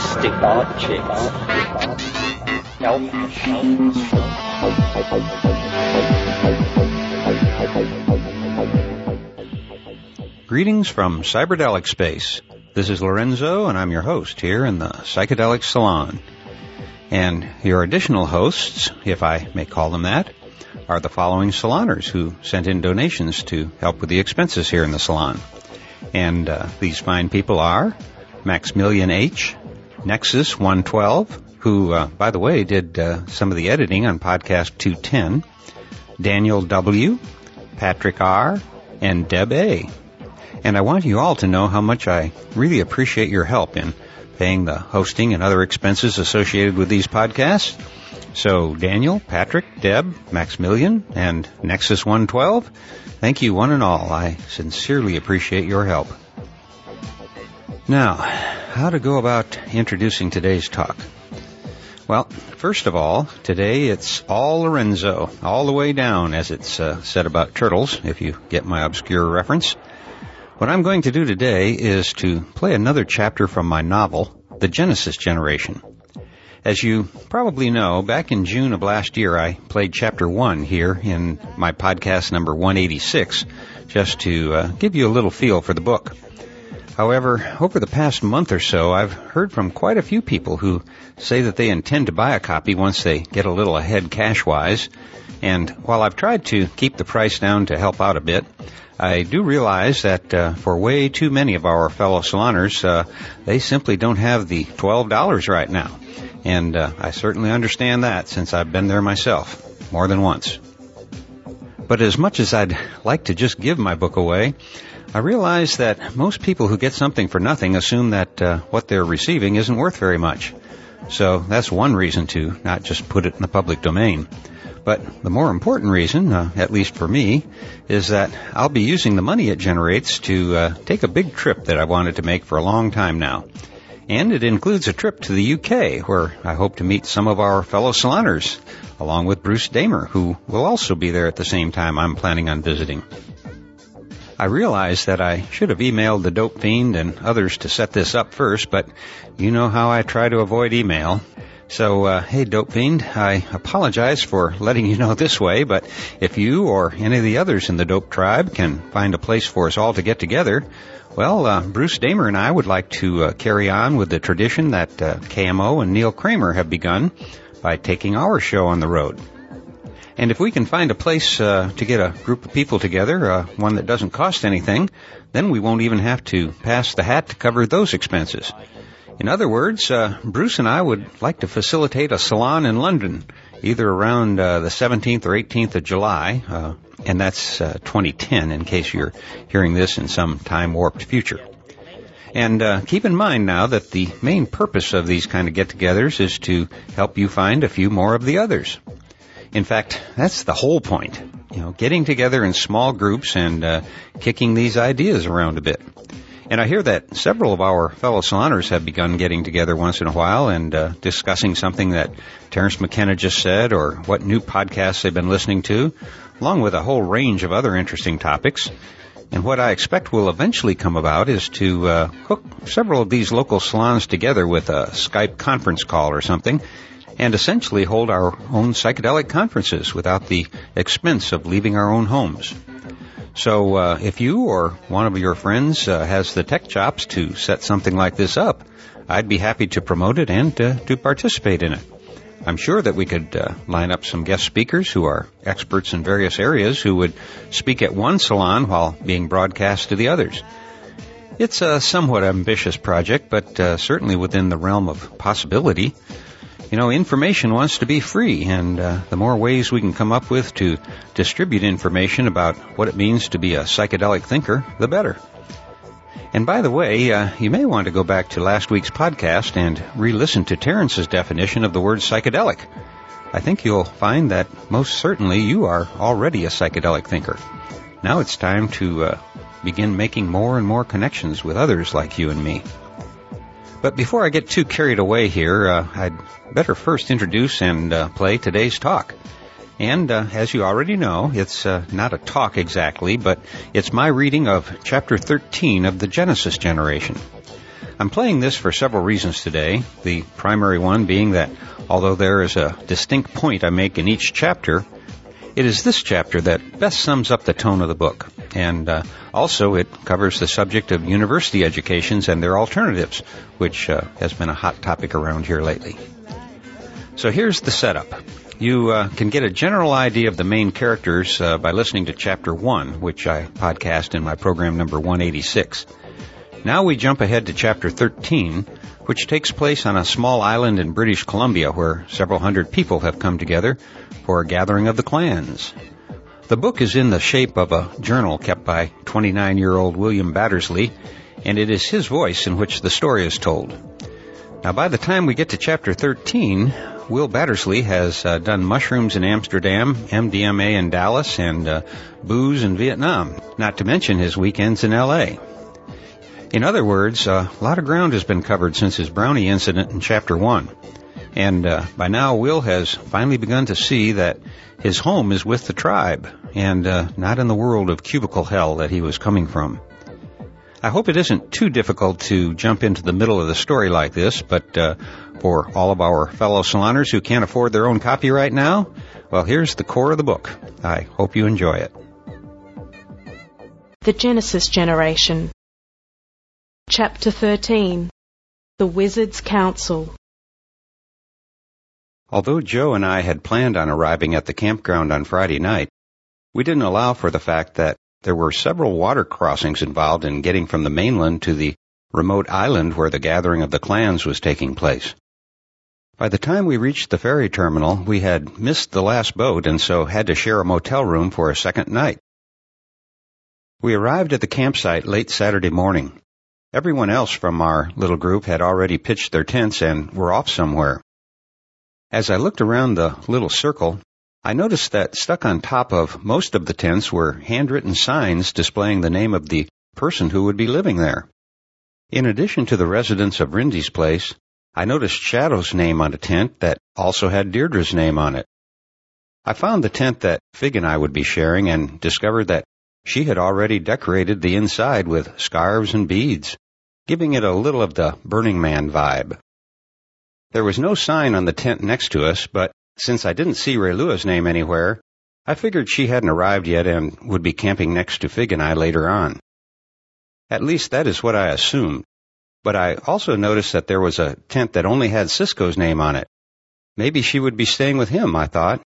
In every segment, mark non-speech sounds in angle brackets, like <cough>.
mystic Greetings from Cyberdelic Space. This is Lorenzo, and I'm your host here in the Psychedelic Salon. And your additional hosts, if I may call them that, are the following saloners who sent in donations to help with the expenses here in the salon. And uh, these fine people are Maximilian H., Nexus 112, who, uh, by the way, did uh, some of the editing on podcast 210, Daniel W., Patrick R., and Deb A. And I want you all to know how much I really appreciate your help in paying the hosting and other expenses associated with these podcasts. So Daniel, Patrick, Deb, Maximilian, and Nexus 112, thank you one and all. I sincerely appreciate your help. Now, how to go about introducing today's talk. Well, first of all, today it's all Lorenzo, all the way down, as it's uh, said about turtles, if you get my obscure reference. What I'm going to do today is to play another chapter from my novel, The Genesis Generation. As you probably know, back in June of last year, I played chapter one here in my podcast number 186, just to uh, give you a little feel for the book. However, over the past month or so, I've heard from quite a few people who say that they intend to buy a copy once they get a little ahead cash-wise. And while I've tried to keep the price down to help out a bit, I do realize that uh, for way too many of our fellow saloners, uh, they simply don't have the $12 right now. And uh, I certainly understand that since I've been there myself more than once. But as much as I'd like to just give my book away, I realize that most people who get something for nothing assume that uh, what they're receiving isn't worth very much. So that's one reason to not just put it in the public domain. But the more important reason, uh, at least for me, is that I'll be using the money it generates to uh, take a big trip that I wanted to make for a long time now. And it includes a trip to the UK, where I hope to meet some of our fellow saloners, along with Bruce Damer, who will also be there at the same time I'm planning on visiting. I realized that I should have emailed the Dope Fiend and others to set this up first, but you know how I try to avoid email. So, uh, hey, Dope Fiend, I apologize for letting you know <laughs> this way, but if you or any of the others in the Dope Tribe can find a place for us all to get together, well, uh, Bruce Damer and I would like to uh, carry on with the tradition that uh, KMO and Neil Kramer have begun by taking our show on the road. And if we can find a place uh, to get a group of people together, uh, one that doesn't cost anything, then we won't even have to pass the hat to cover those expenses. In other words, uh, Bruce and I would like to facilitate a salon in London, either around uh, the 17th or 18th of July, uh, and that's uh, 2010 in case you're hearing this in some time warped future. And uh, keep in mind now that the main purpose of these kind of get-togethers is to help you find a few more of the others. In fact, that's the whole point. You know, getting together in small groups and uh, kicking these ideas around a bit. And I hear that several of our fellow saloners have begun getting together once in a while and uh, discussing something that Terence McKenna just said or what new podcasts they've been listening to, along with a whole range of other interesting topics. And what I expect will eventually come about is to uh, hook several of these local salons together with a Skype conference call or something and essentially hold our own psychedelic conferences without the expense of leaving our own homes. So uh, if you or one of your friends uh, has the tech chops to set something like this up, I'd be happy to promote it and uh, to participate in it. I'm sure that we could uh, line up some guest speakers who are experts in various areas who would speak at one salon while being broadcast to the others. It's a somewhat ambitious project, but uh, certainly within the realm of possibility you know, information wants to be free, and uh, the more ways we can come up with to distribute information about what it means to be a psychedelic thinker, the better. And by the way, uh, you may want to go back to last week's podcast and re-listen to Terence's definition of the word psychedelic. I think you'll find that most certainly you are already a psychedelic thinker. Now it's time to uh, begin making more and more connections with others like you and me. But before I get too carried away here, uh, I'd better first introduce and uh, play today's talk. And uh, as you already know, it's uh, not a talk exactly, but it's my reading of chapter 13 of the Genesis generation. I'm playing this for several reasons today. The primary one being that although there is a distinct point I make in each chapter, it is this chapter that best sums up the tone of the book. And uh, also it covers the subject of university educations and their alternatives, which uh, has been a hot topic around here lately. So here's the setup. You uh, can get a general idea of the main characters uh, by listening to chapter 1, which I podcast in my program number 186. Now we jump ahead to chapter 13, which takes place on a small island in British Columbia where several hundred people have come together for a gathering of the clans. The book is in the shape of a journal kept by 29 year old William Battersley, and it is his voice in which the story is told. Now, by the time we get to chapter 13, Will Battersley has uh, done mushrooms in Amsterdam, MDMA in Dallas, and uh, booze in Vietnam, not to mention his weekends in LA. In other words, uh, a lot of ground has been covered since his brownie incident in Chapter 1. And uh, by now, Will has finally begun to see that his home is with the tribe and uh, not in the world of cubicle hell that he was coming from. I hope it isn't too difficult to jump into the middle of the story like this, but uh, for all of our fellow saloners who can't afford their own copy right now, well, here's the core of the book. I hope you enjoy it. The Genesis Generation Chapter 13 The Wizard's Council Although Joe and I had planned on arriving at the campground on Friday night, we didn't allow for the fact that there were several water crossings involved in getting from the mainland to the remote island where the gathering of the clans was taking place. By the time we reached the ferry terminal, we had missed the last boat and so had to share a motel room for a second night. We arrived at the campsite late Saturday morning. Everyone else from our little group had already pitched their tents and were off somewhere. As I looked around the little circle, I noticed that stuck on top of most of the tents were handwritten signs displaying the name of the person who would be living there. In addition to the residents of Rindy's place, I noticed Shadow's name on a tent that also had Deirdre's name on it. I found the tent that Fig and I would be sharing and discovered that she had already decorated the inside with scarves and beads, giving it a little of the Burning Man vibe. There was no sign on the tent next to us, but since I didn't see Raylua's name anywhere, I figured she hadn't arrived yet and would be camping next to Fig and I later on. At least that is what I assumed. But I also noticed that there was a tent that only had Cisco's name on it. Maybe she would be staying with him, I thought,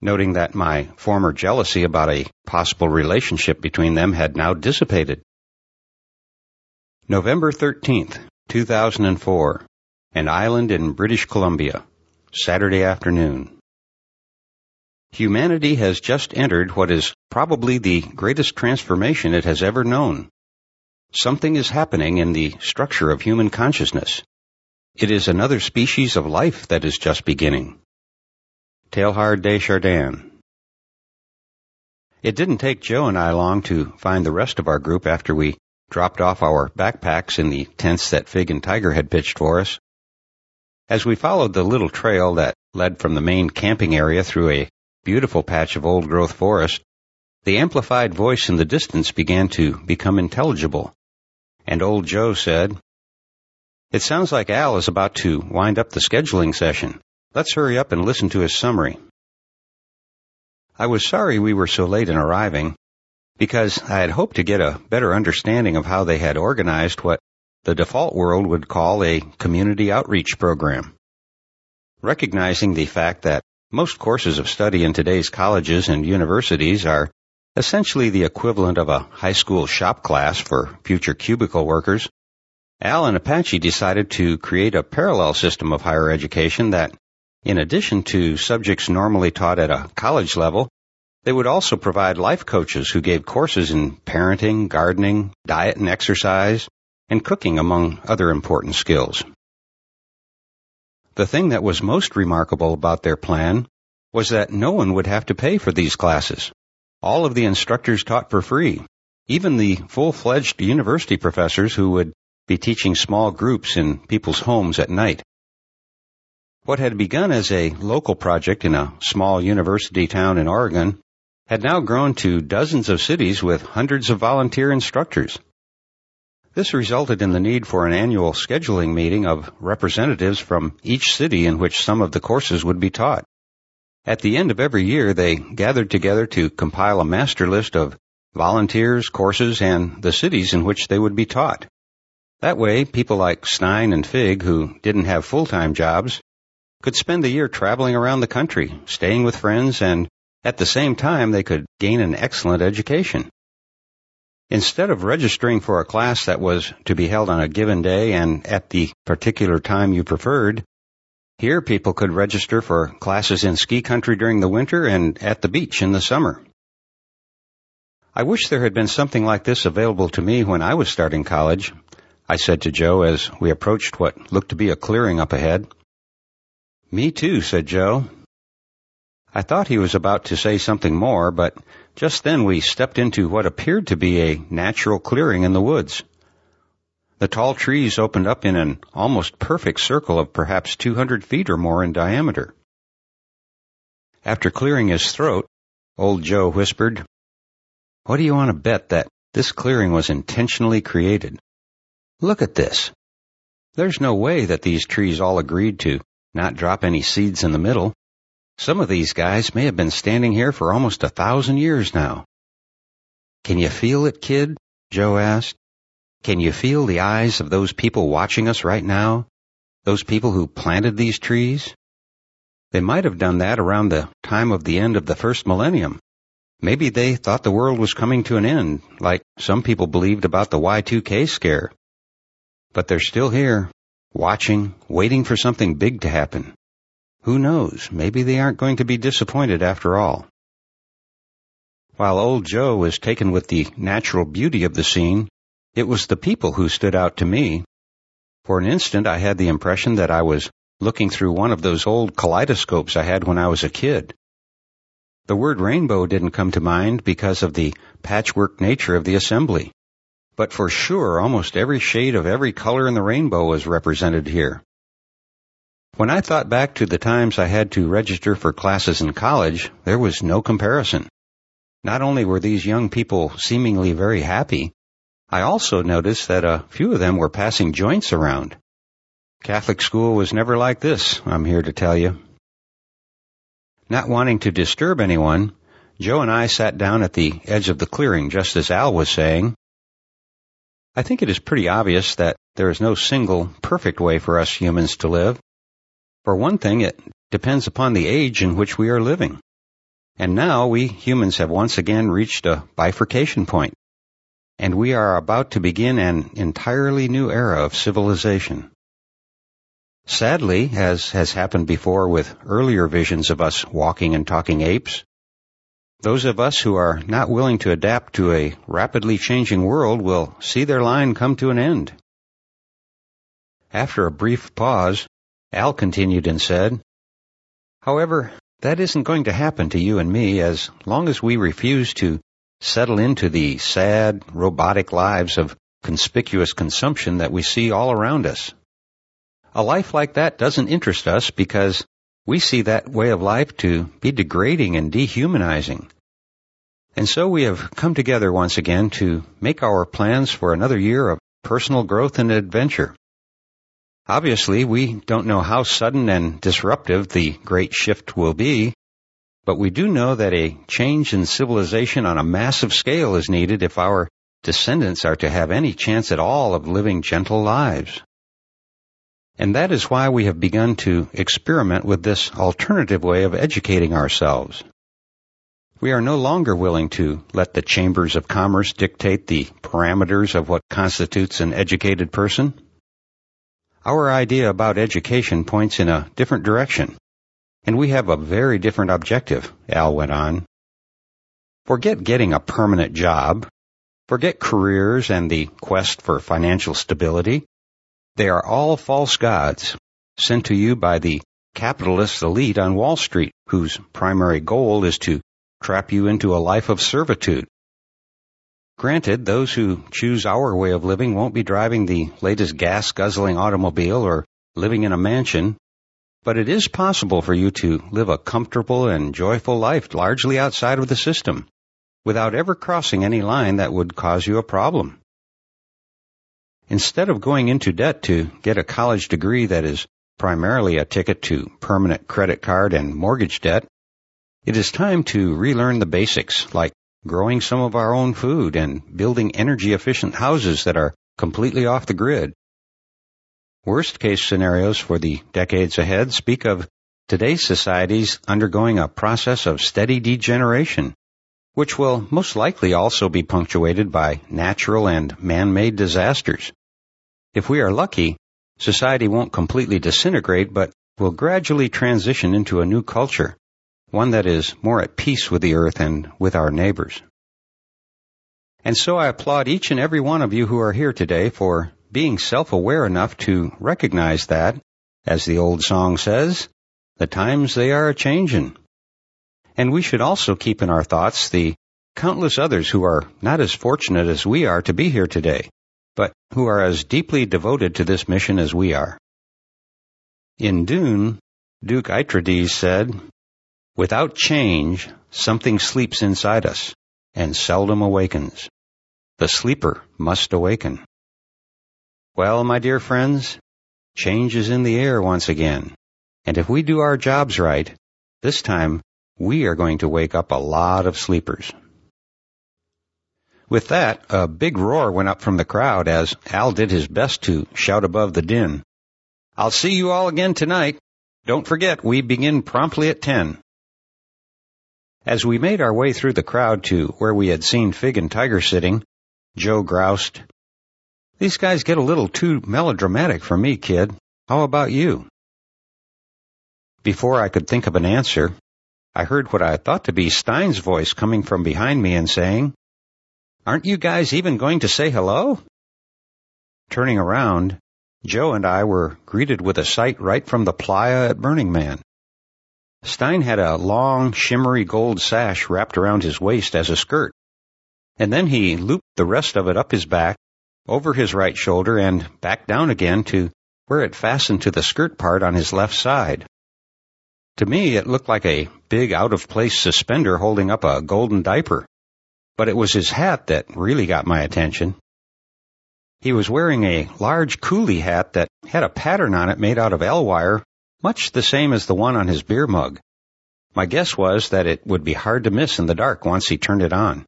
noting that my former jealousy about a possible relationship between them had now dissipated. November 13th, 2004. An island in British Columbia. Saturday afternoon. Humanity has just entered what is probably the greatest transformation it has ever known. Something is happening in the structure of human consciousness. It is another species of life that is just beginning. Teilhard de Chardin. It didn't take Joe and I long to find the rest of our group after we dropped off our backpacks in the tents that Fig and Tiger had pitched for us. As we followed the little trail that led from the main camping area through a beautiful patch of old growth forest, the amplified voice in the distance began to become intelligible, and old Joe said, It sounds like Al is about to wind up the scheduling session. Let's hurry up and listen to his summary. I was sorry we were so late in arriving, because I had hoped to get a better understanding of how they had organized what the default world would call a community outreach program. Recognizing the fact that most courses of study in today's colleges and universities are essentially the equivalent of a high school shop class for future cubicle workers, Al and Apache decided to create a parallel system of higher education that in addition to subjects normally taught at a college level, they would also provide life coaches who gave courses in parenting, gardening, diet and exercise, and cooking among other important skills. The thing that was most remarkable about their plan was that no one would have to pay for these classes. All of the instructors taught for free, even the full-fledged university professors who would be teaching small groups in people's homes at night. What had begun as a local project in a small university town in Oregon had now grown to dozens of cities with hundreds of volunteer instructors. This resulted in the need for an annual scheduling meeting of representatives from each city in which some of the courses would be taught. At the end of every year, they gathered together to compile a master list of volunteers, courses, and the cities in which they would be taught. That way, people like Stein and Fig, who didn't have full-time jobs, could spend the year traveling around the country, staying with friends, and at the same time they could gain an excellent education. Instead of registering for a class that was to be held on a given day and at the particular time you preferred, here people could register for classes in ski country during the winter and at the beach in the summer. I wish there had been something like this available to me when I was starting college, I said to Joe as we approached what looked to be a clearing up ahead. Me too, said Joe. I thought he was about to say something more, but just then we stepped into what appeared to be a natural clearing in the woods. The tall trees opened up in an almost perfect circle of perhaps 200 feet or more in diameter. After clearing his throat, old Joe whispered, what do you want to bet that this clearing was intentionally created? Look at this. There's no way that these trees all agreed to not drop any seeds in the middle. Some of these guys may have been standing here for almost a thousand years now. Can you feel it, kid? Joe asked. Can you feel the eyes of those people watching us right now? Those people who planted these trees? They might have done that around the time of the end of the first millennium. Maybe they thought the world was coming to an end, like some people believed about the Y2K scare. But they're still here, watching, waiting for something big to happen. Who knows, maybe they aren't going to be disappointed after all. While old Joe was taken with the natural beauty of the scene, it was the people who stood out to me. For an instant I had the impression that I was looking through one of those old kaleidoscopes I had when I was a kid. The word rainbow didn't come to mind because of the patchwork nature of the assembly. But for sure, almost every shade of every color in the rainbow was represented here. When I thought back to the times I had to register for classes in college, there was no comparison. Not only were these young people seemingly very happy, I also noticed that a few of them were passing joints around. Catholic school was never like this, I'm here to tell you. Not wanting to disturb anyone, Joe and I sat down at the edge of the clearing just as Al was saying. I think it is pretty obvious that there is no single perfect way for us humans to live. For one thing, it depends upon the age in which we are living. And now we humans have once again reached a bifurcation point, and we are about to begin an entirely new era of civilization. Sadly, as has happened before with earlier visions of us walking and talking apes, those of us who are not willing to adapt to a rapidly changing world will see their line come to an end. After a brief pause, Al continued and said, However, that isn't going to happen to you and me as long as we refuse to settle into the sad, robotic lives of conspicuous consumption that we see all around us. A life like that doesn't interest us because we see that way of life to be degrading and dehumanizing. And so we have come together once again to make our plans for another year of personal growth and adventure. Obviously, we don't know how sudden and disruptive the great shift will be, but we do know that a change in civilization on a massive scale is needed if our descendants are to have any chance at all of living gentle lives. And that is why we have begun to experiment with this alternative way of educating ourselves. We are no longer willing to let the chambers of commerce dictate the parameters of what constitutes an educated person. Our idea about education points in a different direction, and we have a very different objective, Al went on. Forget getting a permanent job. Forget careers and the quest for financial stability. They are all false gods sent to you by the capitalist elite on Wall Street, whose primary goal is to trap you into a life of servitude. Granted, those who choose our way of living won't be driving the latest gas guzzling automobile or living in a mansion, but it is possible for you to live a comfortable and joyful life largely outside of the system, without ever crossing any line that would cause you a problem. Instead of going into debt to get a college degree that is primarily a ticket to permanent credit card and mortgage debt, it is time to relearn the basics like growing some of our own food and building energy efficient houses that are completely off the grid. Worst case scenarios for the decades ahead speak of today's societies undergoing a process of steady degeneration, which will most likely also be punctuated by natural and man-made disasters. If we are lucky, society won't completely disintegrate, but will gradually transition into a new culture, one that is more at peace with the earth and with our neighbors. And so I applaud each and every one of you who are here today for being self-aware enough to recognize that, as the old song says, the times they are a-changin'. And we should also keep in our thoughts the countless others who are not as fortunate as we are to be here today, but who are as deeply devoted to this mission as we are. In Dune, Duke Atreides said, Without change, something sleeps inside us and seldom awakens. The sleeper must awaken. Well, my dear friends, change is in the air once again. And if we do our jobs right, this time we are going to wake up a lot of sleepers. With that, a big roar went up from the crowd as Al did his best to shout above the din. I'll see you all again tonight. Don't forget, we begin promptly at 10. As we made our way through the crowd to where we had seen Fig and Tiger sitting, Joe groused, these guys get a little too melodramatic for me, kid. How about you? Before I could think of an answer, I heard what I thought to be Stein's voice coming from behind me and saying, Aren't you guys even going to say hello? Turning around, Joe and I were greeted with a sight right from the playa at Burning Man. Stein had a long, shimmery gold sash wrapped around his waist as a skirt, and then he looped the rest of it up his back over his right shoulder and back down again to where it fastened to the skirt part on his left side. To me, it looked like a big out of place suspender holding up a golden diaper, but it was his hat that really got my attention. He was wearing a large coolie hat that had a pattern on it made out of EL wire, much the same as the one on his beer mug. My guess was that it would be hard to miss in the dark once he turned it on.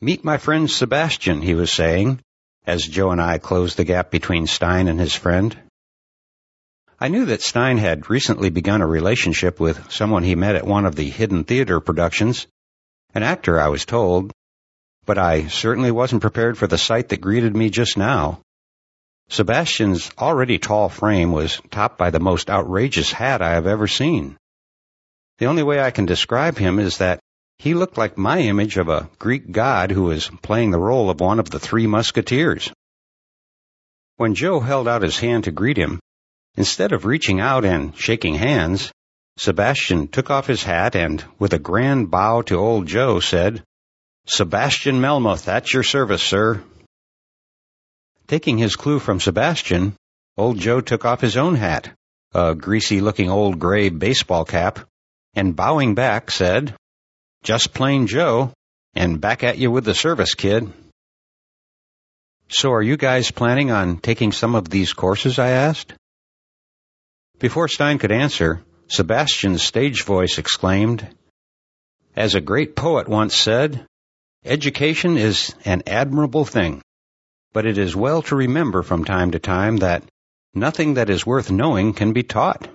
Meet my friend Sebastian, he was saying, as Joe and I closed the gap between Stein and his friend. I knew that Stein had recently begun a relationship with someone he met at one of the hidden theater productions, an actor, I was told, but I certainly wasn't prepared for the sight that greeted me just now. Sebastian's already tall frame was topped by the most outrageous hat I have ever seen. The only way I can describe him is that he looked like my image of a Greek god who was playing the role of one of the three musketeers. When Joe held out his hand to greet him, instead of reaching out and shaking hands, Sebastian took off his hat and, with a grand bow to old Joe, said, Sebastian Melmoth, at your service, sir. Taking his clue from Sebastian, old Joe took off his own hat, a greasy looking old gray baseball cap, and bowing back said, just plain Joe, and back at you with the service, kid. So are you guys planning on taking some of these courses? I asked. Before Stein could answer, Sebastian's stage voice exclaimed, As a great poet once said, education is an admirable thing, but it is well to remember from time to time that nothing that is worth knowing can be taught.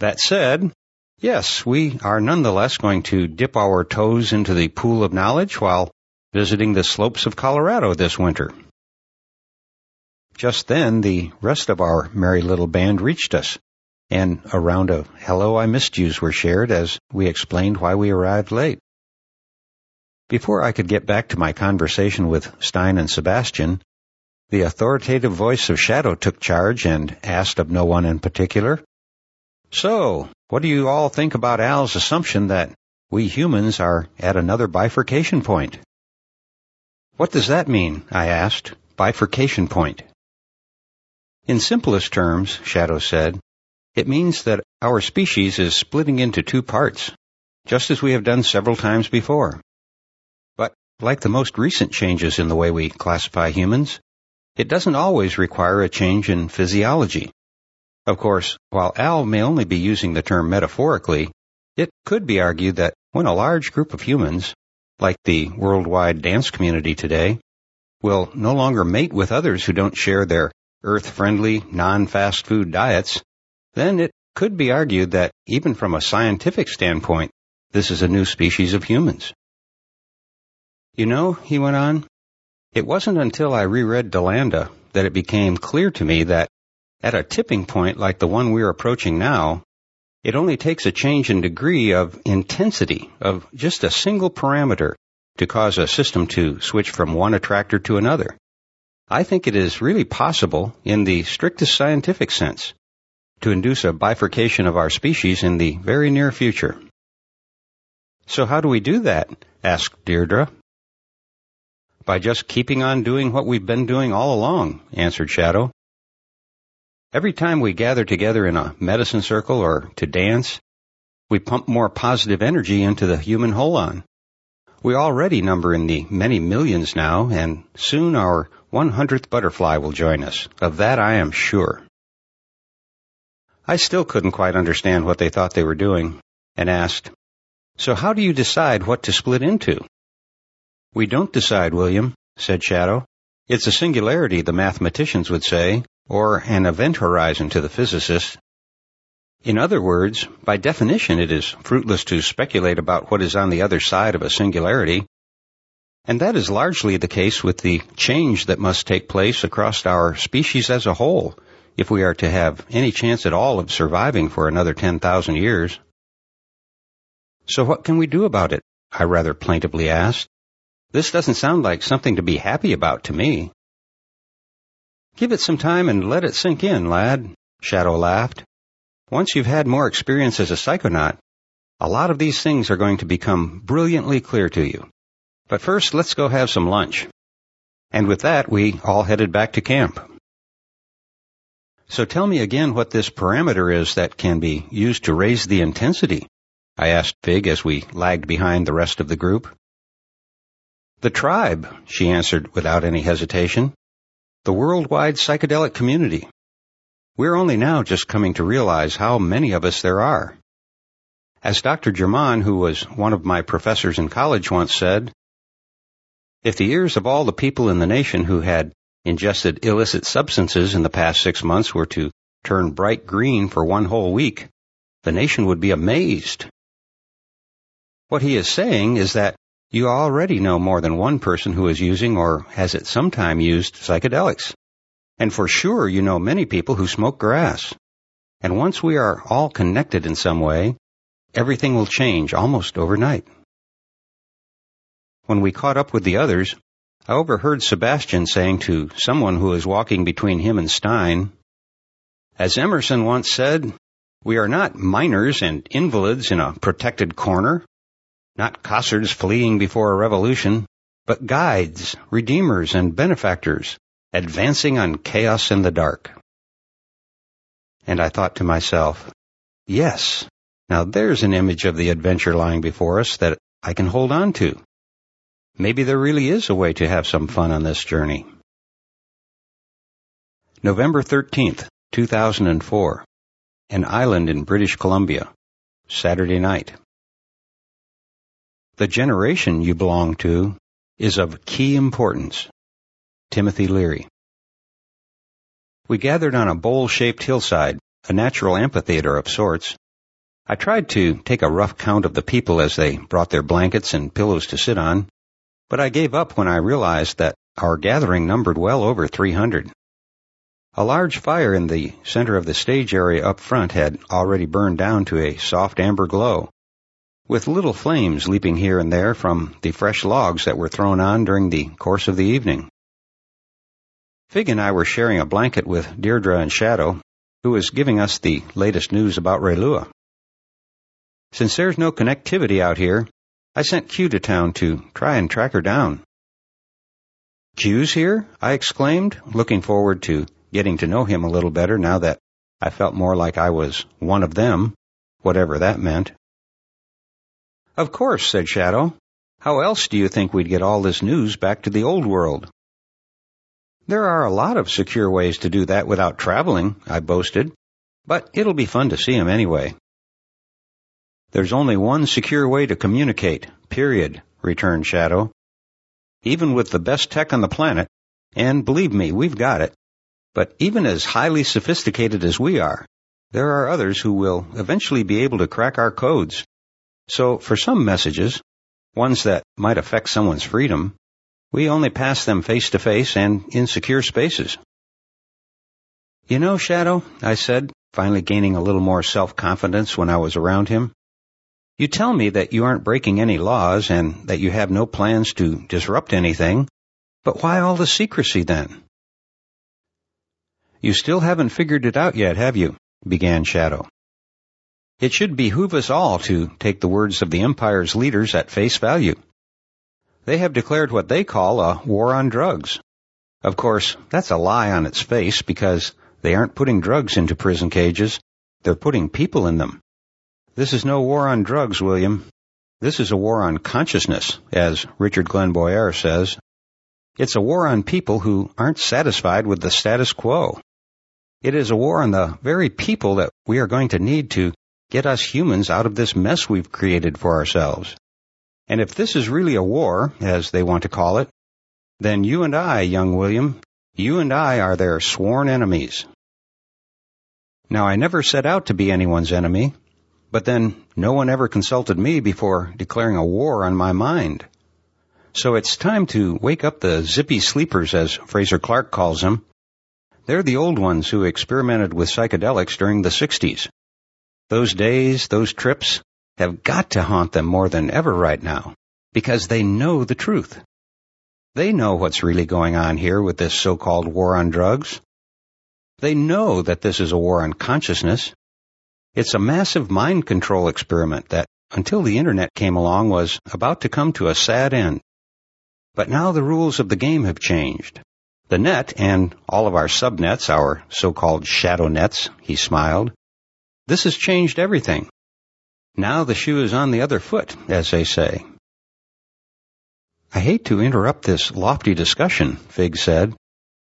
That said, Yes, we are nonetheless going to dip our toes into the pool of knowledge while visiting the slopes of Colorado this winter. Just then, the rest of our merry little band reached us, and a round of hello I missed yous were shared as we explained why we arrived late. Before I could get back to my conversation with Stein and Sebastian, the authoritative voice of Shadow took charge and asked of no one in particular, So, what do you all think about Al's assumption that we humans are at another bifurcation point? What does that mean? I asked. Bifurcation point. In simplest terms, Shadow said, it means that our species is splitting into two parts, just as we have done several times before. But like the most recent changes in the way we classify humans, it doesn't always require a change in physiology. Of course, while Al may only be using the term metaphorically, it could be argued that when a large group of humans, like the worldwide dance community today, will no longer mate with others who don't share their earth-friendly, non-fast food diets, then it could be argued that even from a scientific standpoint, this is a new species of humans. You know, he went on, it wasn't until I reread DeLanda that it became clear to me that at a tipping point like the one we're approaching now, it only takes a change in degree of intensity of just a single parameter to cause a system to switch from one attractor to another. I think it is really possible, in the strictest scientific sense, to induce a bifurcation of our species in the very near future. So how do we do that? asked Deirdre. By just keeping on doing what we've been doing all along, answered Shadow. Every time we gather together in a medicine circle or to dance, we pump more positive energy into the human holon. We already number in the many millions now, and soon our 100th butterfly will join us. Of that I am sure. I still couldn't quite understand what they thought they were doing, and asked, So how do you decide what to split into? We don't decide, William, said Shadow. It's a singularity, the mathematicians would say, or an event horizon to the physicists. In other words, by definition it is fruitless to speculate about what is on the other side of a singularity, and that is largely the case with the change that must take place across our species as a whole if we are to have any chance at all of surviving for another 10,000 years. So what can we do about it? I rather plaintively asked. This doesn't sound like something to be happy about to me. Give it some time and let it sink in, lad, Shadow laughed. Once you've had more experience as a psychonaut, a lot of these things are going to become brilliantly clear to you. But first, let's go have some lunch. And with that, we all headed back to camp. So tell me again what this parameter is that can be used to raise the intensity, I asked Fig as we lagged behind the rest of the group. The tribe, she answered without any hesitation. The worldwide psychedelic community. We're only now just coming to realize how many of us there are. As Dr. German, who was one of my professors in college once said, if the ears of all the people in the nation who had ingested illicit substances in the past six months were to turn bright green for one whole week, the nation would be amazed. What he is saying is that you already know more than one person who is using or has at some time used psychedelics. And for sure you know many people who smoke grass. And once we are all connected in some way, everything will change almost overnight. When we caught up with the others, I overheard Sebastian saying to someone who was walking between him and Stein, As Emerson once said, we are not minors and invalids in a protected corner, not cossards fleeing before a revolution, but guides, redeemers, and benefactors, advancing on chaos in the dark. And I thought to myself, yes, now there's an image of the adventure lying before us that I can hold on to. Maybe there really is a way to have some fun on this journey. November 13th, 2004. An island in British Columbia. Saturday night. The generation you belong to is of key importance. Timothy Leary. We gathered on a bowl-shaped hillside, a natural amphitheater of sorts. I tried to take a rough count of the people as they brought their blankets and pillows to sit on, but I gave up when I realized that our gathering numbered well over 300. A large fire in the center of the stage area up front had already burned down to a soft amber glow, with little flames leaping here and there from the fresh logs that were thrown on during the course of the evening. Fig and I were sharing a blanket with Deirdre and Shadow, who was giving us the latest news about Raylua. Since there's no connectivity out here, I sent Q to town to try and track her down. Q's here? I exclaimed, looking forward to getting to know him a little better now that I felt more like I was one of them, whatever that meant. Of course, said Shadow. How else do you think we'd get all this news back to the old world? There are a lot of secure ways to do that without traveling, I boasted, but it'll be fun to see him anyway. There's only one secure way to communicate, period, returned Shadow. Even with the best tech on the planet, and believe me, we've got it, but even as highly sophisticated as we are, there are others who will eventually be able to crack our codes. So for some messages, ones that might affect someone's freedom, we only pass them face to face and in secure spaces. You know, Shadow, I said, finally gaining a little more self-confidence when I was around him, you tell me that you aren't breaking any laws and that you have no plans to disrupt anything, but why all the secrecy then? You still haven't figured it out yet, have you? began Shadow. It should behoove us all to take the words of the Empire's leaders at face value. They have declared what they call a war on drugs. Of course, that's a lie on its face because they aren't putting drugs into prison cages, they're putting people in them. This is no war on drugs, William. This is a war on consciousness, as Richard Glen Boire says. It's a war on people who aren't satisfied with the status quo. It is a war on the very people that we are going to need to get us humans out of this mess we've created for ourselves. And if this is really a war, as they want to call it, then you and I, young William, you and I are their sworn enemies. Now I never set out to be anyone's enemy. But then no one ever consulted me before declaring a war on my mind. So it's time to wake up the zippy sleepers, as Fraser Clark calls them. They're the old ones who experimented with psychedelics during the 60s. Those days, those trips, have got to haunt them more than ever right now, because they know the truth. They know what's really going on here with this so-called war on drugs. They know that this is a war on consciousness, it's a massive mind control experiment that, until the internet came along, was about to come to a sad end. But now the rules of the game have changed. The net and all of our subnets, our so-called shadow nets, he smiled. This has changed everything. Now the shoe is on the other foot, as they say. I hate to interrupt this lofty discussion, Fig said,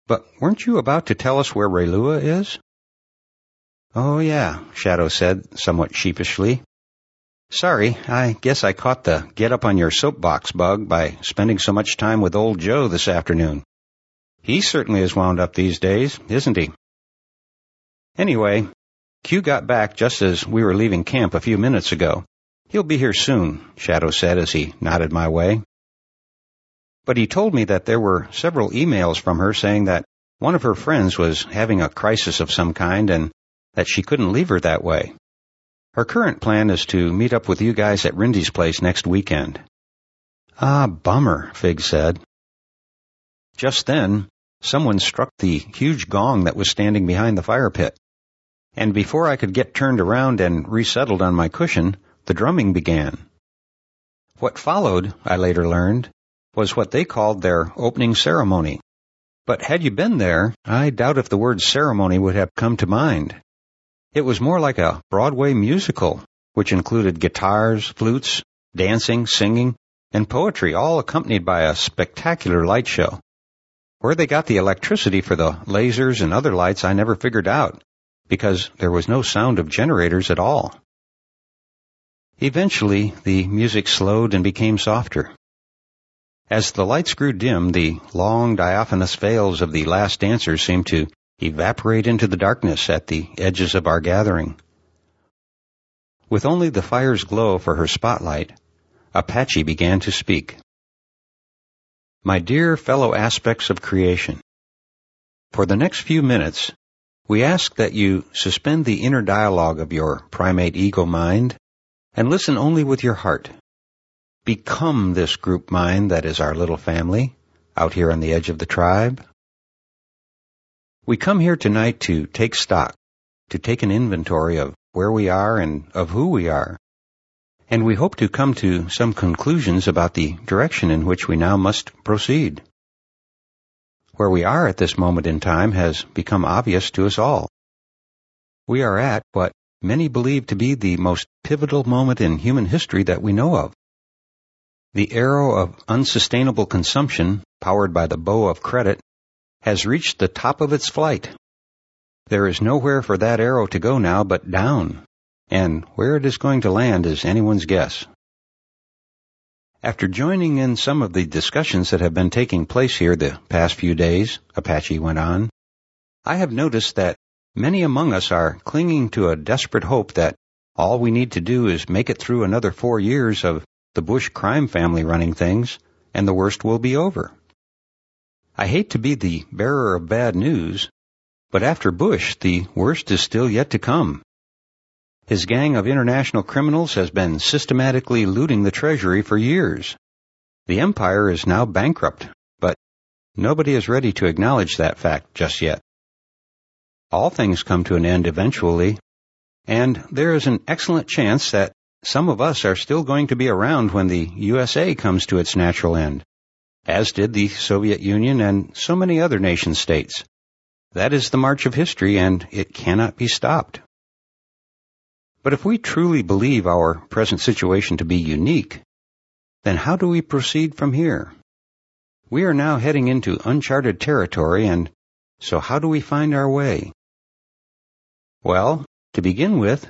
but weren't you about to tell us where Raylua is? Oh, yeah, Shadow said, somewhat sheepishly. Sorry, I guess I caught the get up on your soapbox bug by spending so much time with old Joe this afternoon. He certainly is wound up these days, isn't he? Anyway, Q got back just as we were leaving camp a few minutes ago. He'll be here soon, Shadow said as he nodded my way. But he told me that there were several emails from her saying that one of her friends was having a crisis of some kind and that she couldn't leave her that way. Her current plan is to meet up with you guys at Rindy's place next weekend. Ah, bummer, Fig said. Just then, someone struck the huge gong that was standing behind the fire pit. And before I could get turned around and resettled on my cushion, the drumming began. What followed, I later learned, was what they called their opening ceremony. But had you been there, I doubt if the word ceremony would have come to mind. It was more like a Broadway musical, which included guitars, flutes, dancing, singing, and poetry, all accompanied by a spectacular light show. Where they got the electricity for the lasers and other lights I never figured out, because there was no sound of generators at all. Eventually, the music slowed and became softer. As the lights grew dim, the long diaphanous veils of the last dancers seemed to evaporate into the darkness at the edges of our gathering. With only the fire's glow for her spotlight, Apache began to speak. My dear fellow aspects of creation, for the next few minutes, we ask that you suspend the inner dialogue of your primate ego mind and listen only with your heart. Become this group mind that is our little family out here on the edge of the tribe. We come here tonight to take stock, to take an inventory of where we are and of who we are. And we hope to come to some conclusions about the direction in which we now must proceed. Where we are at this moment in time has become obvious to us all. We are at what many believe to be the most pivotal moment in human history that we know of. The arrow of unsustainable consumption, powered by the bow of credit, has reached the top of its flight. There is nowhere for that arrow to go now but down, and where it is going to land is anyone's guess. After joining in some of the discussions that have been taking place here the past few days, Apache went on, I have noticed that many among us are clinging to a desperate hope that all we need to do is make it through another four years of the Bush crime family running things, and the worst will be over. I hate to be the bearer of bad news, but after Bush, the worst is still yet to come. His gang of international criminals has been systematically looting the Treasury for years. The empire is now bankrupt, but nobody is ready to acknowledge that fact just yet. All things come to an end eventually, and there is an excellent chance that some of us are still going to be around when the USA comes to its natural end, as did the Soviet Union and so many other nation states. That is the march of history, and it cannot be stopped. But if we truly believe our present situation to be unique, then how do we proceed from here? We are now heading into uncharted territory, and so how do we find our way? Well, to begin with,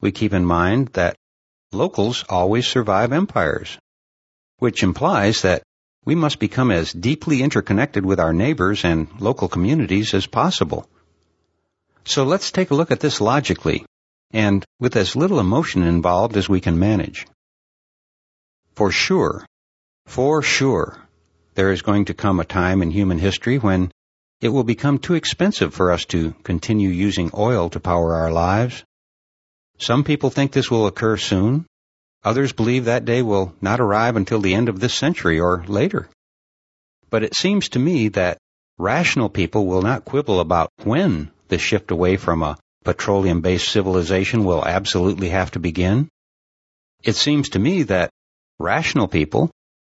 we keep in mind that locals always survive empires, which implies that we must become as deeply interconnected with our neighbors and local communities as possible. So let's take a look at this logically and with as little emotion involved as we can manage. For sure, for sure, there is going to come a time in human history when it will become too expensive for us to continue using oil to power our lives. Some people think this will occur soon, Others believe that day will not arrive until the end of this century or later. But it seems to me that rational people will not quibble about when the shift away from a petroleum based civilization will absolutely have to begin. It seems to me that rational people,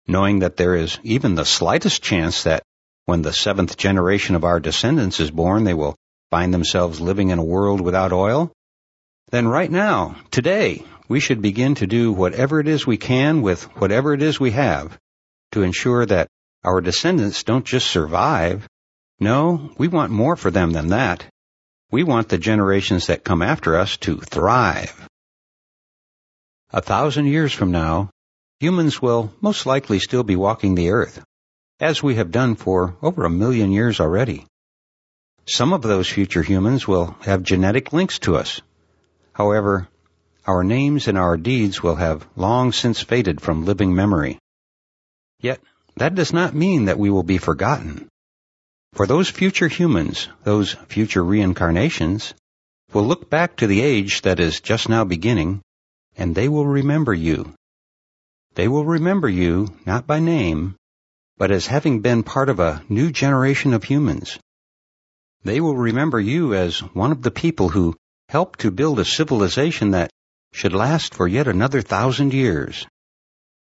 knowing that there is even the slightest chance that when the seventh generation of our descendants is born, they will find themselves living in a world without oil, then right now, today, we should begin to do whatever it is we can with whatever it is we have to ensure that our descendants don't just survive. No, we want more for them than that. We want the generations that come after us to thrive. A thousand years from now, humans will most likely still be walking the earth, as we have done for over a million years already. Some of those future humans will have genetic links to us. However, our names and our deeds will have long since faded from living memory. Yet, that does not mean that we will be forgotten. For those future humans, those future reincarnations, will look back to the age that is just now beginning, and they will remember you. They will remember you not by name, but as having been part of a new generation of humans. They will remember you as one of the people who helped to build a civilization that should last for yet another thousand years.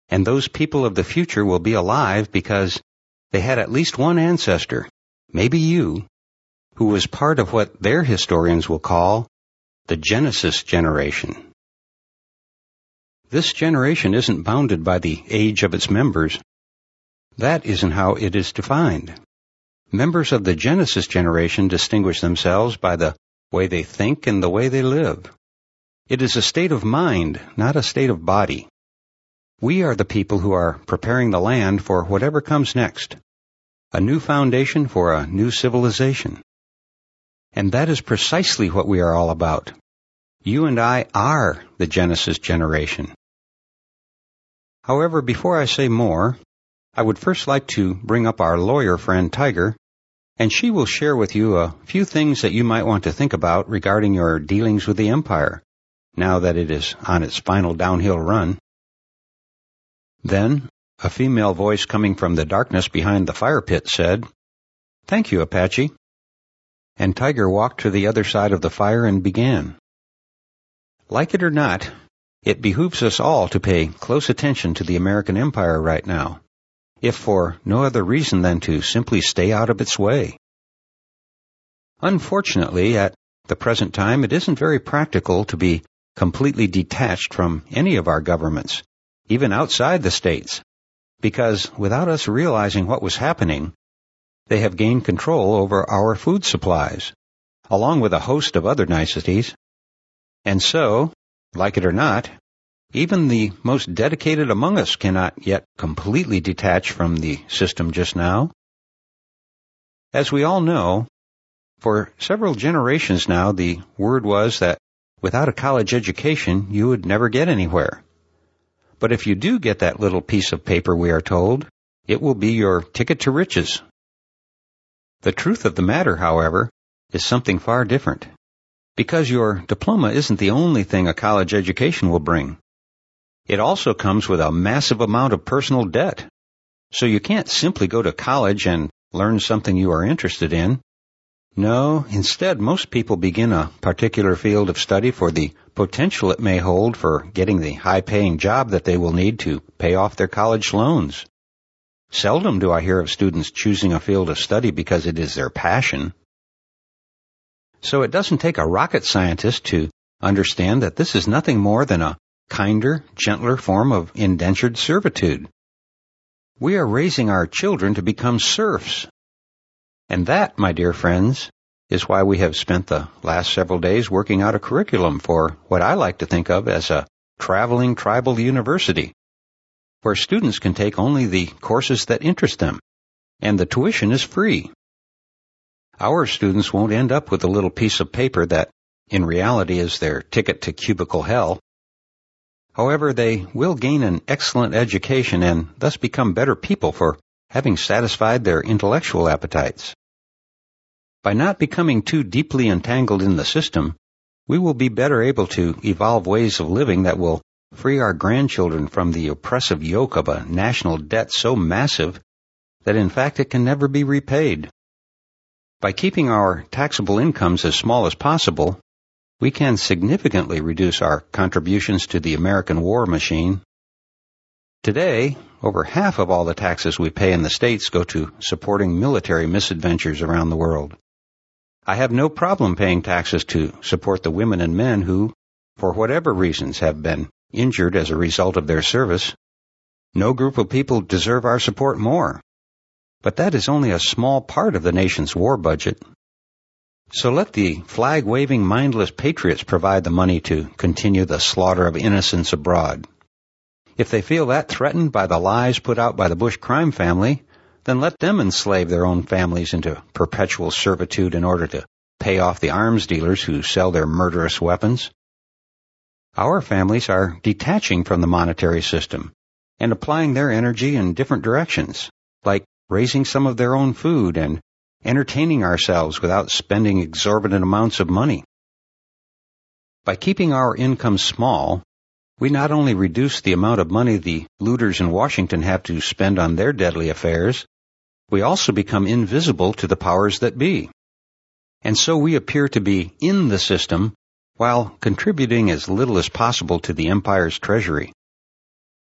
And those people of the future will be alive because they had at least one ancestor, maybe you, who was part of what their historians will call the Genesis generation. This generation isn't bounded by the age of its members. That isn't how it is defined. Members of the Genesis generation distinguish themselves by the way they think and the way they live. It is a state of mind, not a state of body. We are the people who are preparing the land for whatever comes next. A new foundation for a new civilization. And that is precisely what we are all about. You and I are the Genesis generation. However, before I say more, I would first like to bring up our lawyer friend Tiger, and she will share with you a few things that you might want to think about regarding your dealings with the Empire now that it is on its final downhill run. Then, a female voice coming from the darkness behind the fire pit said, Thank you, Apache. And Tiger walked to the other side of the fire and began. Like it or not, it behooves us all to pay close attention to the American Empire right now, if for no other reason than to simply stay out of its way. Unfortunately, at the present time, it isn't very practical to be completely detached from any of our governments, even outside the states, because without us realizing what was happening, they have gained control over our food supplies, along with a host of other niceties. And so, like it or not, even the most dedicated among us cannot yet completely detach from the system just now. As we all know, for several generations now, the word was that without a college education, you would never get anywhere. But if you do get that little piece of paper, we are told, it will be your ticket to riches. The truth of the matter, however, is something far different. Because your diploma isn't the only thing a college education will bring. It also comes with a massive amount of personal debt. So you can't simply go to college and learn something you are interested in. No, instead, most people begin a particular field of study for the potential it may hold for getting the high paying job that they will need to pay off their college loans. Seldom do I hear of students choosing a field of study because it is their passion. So it doesn't take a rocket scientist to understand that this is nothing more than a kinder, gentler form of indentured servitude. We are raising our children to become serfs and that, my dear friends, is why we have spent the last several days working out a curriculum for what I like to think of as a traveling tribal university, where students can take only the courses that interest them, and the tuition is free. Our students won't end up with a little piece of paper that, in reality, is their ticket to cubicle hell. However, they will gain an excellent education and thus become better people for having satisfied their intellectual appetites. By not becoming too deeply entangled in the system, we will be better able to evolve ways of living that will free our grandchildren from the oppressive yoke of a national debt so massive that in fact it can never be repaid. By keeping our taxable incomes as small as possible, we can significantly reduce our contributions to the American war machine. Today, over half of all the taxes we pay in the States go to supporting military misadventures around the world. I have no problem paying taxes to support the women and men who, for whatever reasons, have been injured as a result of their service. No group of people deserve our support more. But that is only a small part of the nation's war budget. So let the flag waving mindless patriots provide the money to continue the slaughter of innocents abroad. If they feel that threatened by the lies put out by the Bush crime family, then let them enslave their own families into perpetual servitude in order to pay off the arms dealers who sell their murderous weapons. Our families are detaching from the monetary system and applying their energy in different directions, like raising some of their own food and entertaining ourselves without spending exorbitant amounts of money. By keeping our income small, we not only reduce the amount of money the looters in Washington have to spend on their deadly affairs, we also become invisible to the powers that be. And so we appear to be in the system while contributing as little as possible to the empire's treasury.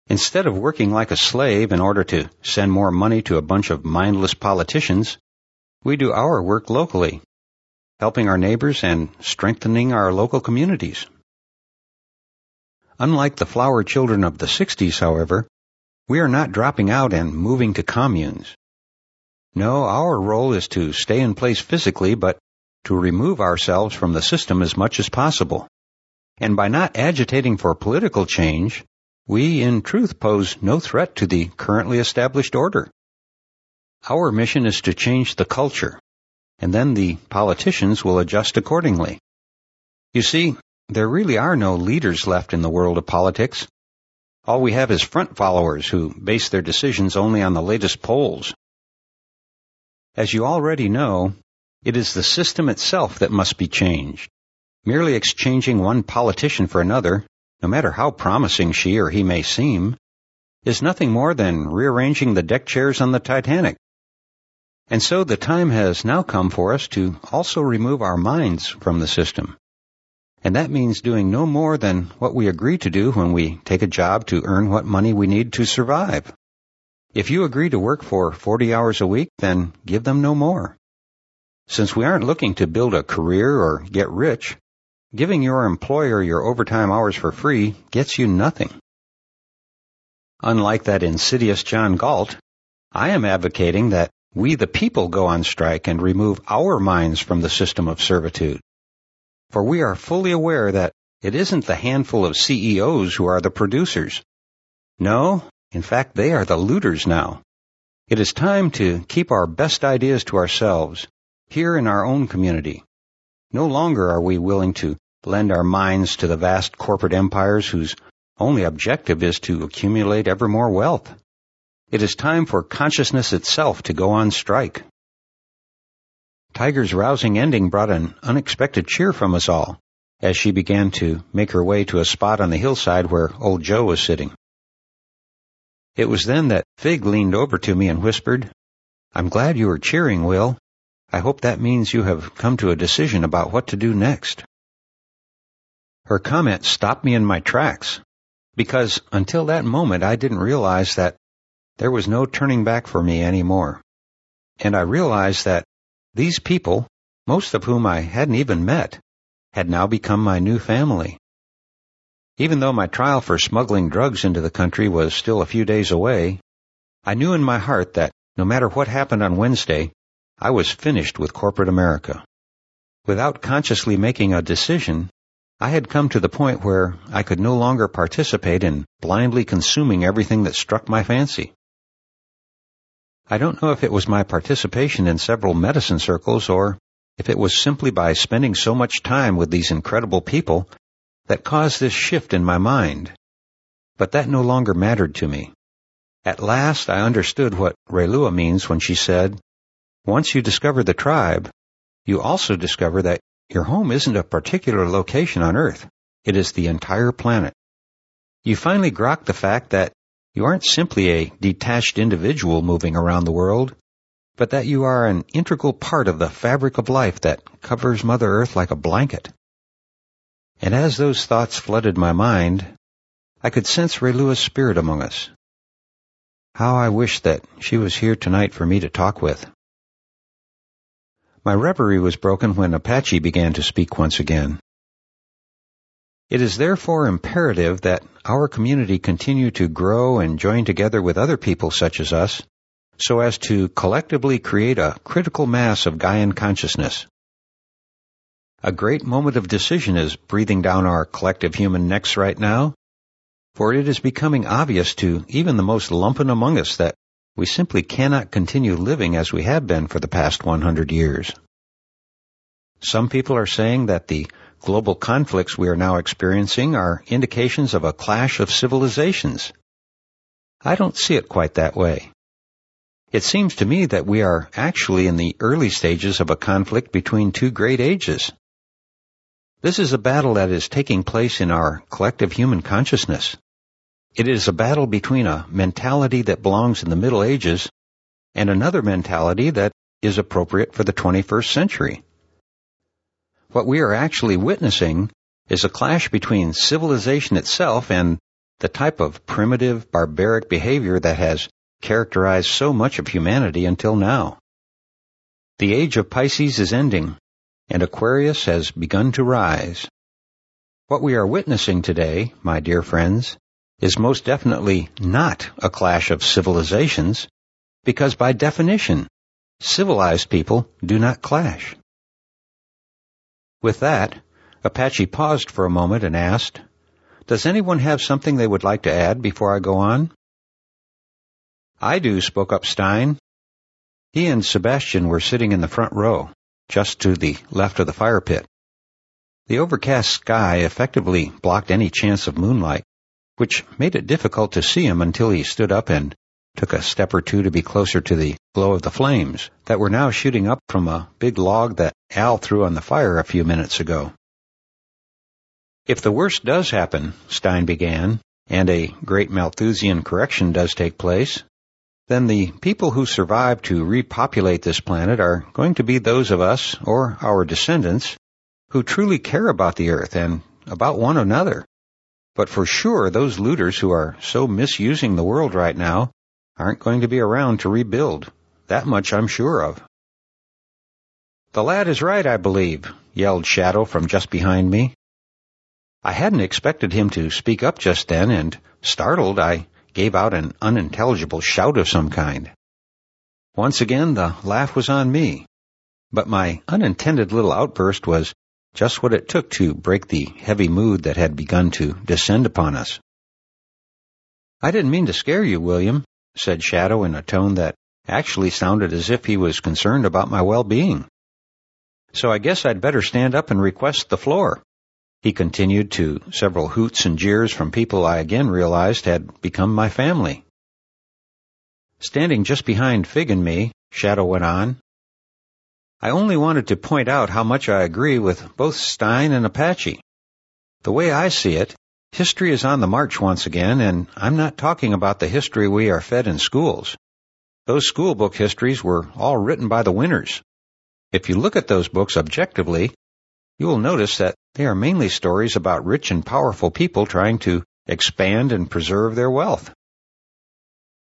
Instead of working like a slave in order to send more money to a bunch of mindless politicians, we do our work locally, helping our neighbors and strengthening our local communities. Unlike the flower children of the 60s, however, we are not dropping out and moving to communes. No, our role is to stay in place physically, but to remove ourselves from the system as much as possible. And by not agitating for political change, we in truth pose no threat to the currently established order. Our mission is to change the culture, and then the politicians will adjust accordingly. You see, there really are no leaders left in the world of politics. All we have is front followers who base their decisions only on the latest polls. As you already know, it is the system itself that must be changed. Merely exchanging one politician for another, no matter how promising she or he may seem, is nothing more than rearranging the deck chairs on the Titanic. And so the time has now come for us to also remove our minds from the system. And that means doing no more than what we agree to do when we take a job to earn what money we need to survive. If you agree to work for 40 hours a week, then give them no more. Since we aren't looking to build a career or get rich, giving your employer your overtime hours for free gets you nothing. Unlike that insidious John Galt, I am advocating that we the people go on strike and remove our minds from the system of servitude. For we are fully aware that it isn't the handful of CEOs who are the producers. No, in fact, they are the looters now. It is time to keep our best ideas to ourselves, here in our own community. No longer are we willing to lend our minds to the vast corporate empires whose only objective is to accumulate ever more wealth. It is time for consciousness itself to go on strike. Tiger's rousing ending brought an unexpected cheer from us all as she began to make her way to a spot on the hillside where old Joe was sitting. It was then that Fig leaned over to me and whispered, I'm glad you are cheering, Will. I hope that means you have come to a decision about what to do next. Her comment stopped me in my tracks, because until that moment I didn't realize that there was no turning back for me anymore. And I realized that these people, most of whom I hadn't even met, had now become my new family. Even though my trial for smuggling drugs into the country was still a few days away, I knew in my heart that no matter what happened on Wednesday, I was finished with corporate America. Without consciously making a decision, I had come to the point where I could no longer participate in blindly consuming everything that struck my fancy. I don't know if it was my participation in several medicine circles or if it was simply by spending so much time with these incredible people that caused this shift in my mind. But that no longer mattered to me. At last I understood what Raylua means when she said, once you discover the tribe, you also discover that your home isn't a particular location on Earth. It is the entire planet. You finally grok the fact that you aren't simply a detached individual moving around the world, but that you are an integral part of the fabric of life that covers Mother Earth like a blanket. And as those thoughts flooded my mind, I could sense Raylua's spirit among us. How I wish that she was here tonight for me to talk with. My reverie was broken when Apache began to speak once again. It is therefore imperative that our community continue to grow and join together with other people such as us so as to collectively create a critical mass of Gaian consciousness. A great moment of decision is breathing down our collective human necks right now, for it is becoming obvious to even the most lumpen among us that we simply cannot continue living as we have been for the past 100 years. Some people are saying that the global conflicts we are now experiencing are indications of a clash of civilizations. I don't see it quite that way. It seems to me that we are actually in the early stages of a conflict between two great ages. This is a battle that is taking place in our collective human consciousness. It is a battle between a mentality that belongs in the Middle Ages and another mentality that is appropriate for the 21st century. What we are actually witnessing is a clash between civilization itself and the type of primitive, barbaric behavior that has characterized so much of humanity until now. The age of Pisces is ending, and Aquarius has begun to rise. What we are witnessing today, my dear friends, is most definitely not a clash of civilizations, because by definition, civilized people do not clash. With that, Apache paused for a moment and asked, Does anyone have something they would like to add before I go on? I do, spoke up Stein. He and Sebastian were sitting in the front row, just to the left of the fire pit. The overcast sky effectively blocked any chance of moonlight, which made it difficult to see him until he stood up and took a step or two to be closer to the glow of the flames that were now shooting up from a big log that Al threw on the fire a few minutes ago. If the worst does happen, Stein began, and a great Malthusian correction does take place, then the people who survive to repopulate this planet are going to be those of us, or our descendants, who truly care about the earth and about one another. But for sure, those looters who are so misusing the world right now aren't going to be around to rebuild. That much I'm sure of. The lad is right, I believe, yelled Shadow from just behind me. I hadn't expected him to speak up just then, and, startled, I gave out an unintelligible shout of some kind. Once again, the laugh was on me. But my unintended little outburst was just what it took to break the heavy mood that had begun to descend upon us. I didn't mean to scare you, William, said Shadow in a tone that actually sounded as if he was concerned about my well-being. So I guess I'd better stand up and request the floor. He continued to several hoots and jeers from people I again realized had become my family. Standing just behind Fig and me, Shadow went on, I only wanted to point out how much I agree with both Stein and Apache. The way I see it, history is on the march once again, and I'm not talking about the history we are fed in schools. Those school book histories were all written by the winners. If you look at those books objectively, you will notice that they are mainly stories about rich and powerful people trying to expand and preserve their wealth.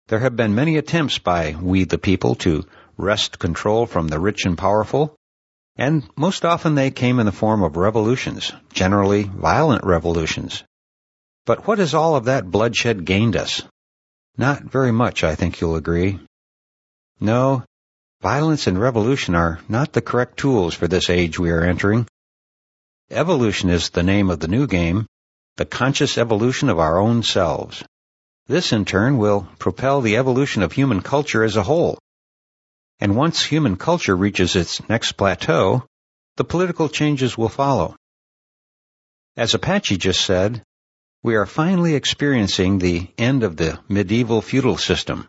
There have been many attempts by we the people to wrest control from the rich and powerful, and most often they came in the form of revolutions, generally violent revolutions. But what has all of that bloodshed gained us? Not very much, I think you'll agree. No, violence and revolution are not the correct tools for this age we are entering. Evolution is the name of the new game, the conscious evolution of our own selves. This in turn will propel the evolution of human culture as a whole. And once human culture reaches its next plateau, the political changes will follow. As Apache just said, we are finally experiencing the end of the medieval feudal system.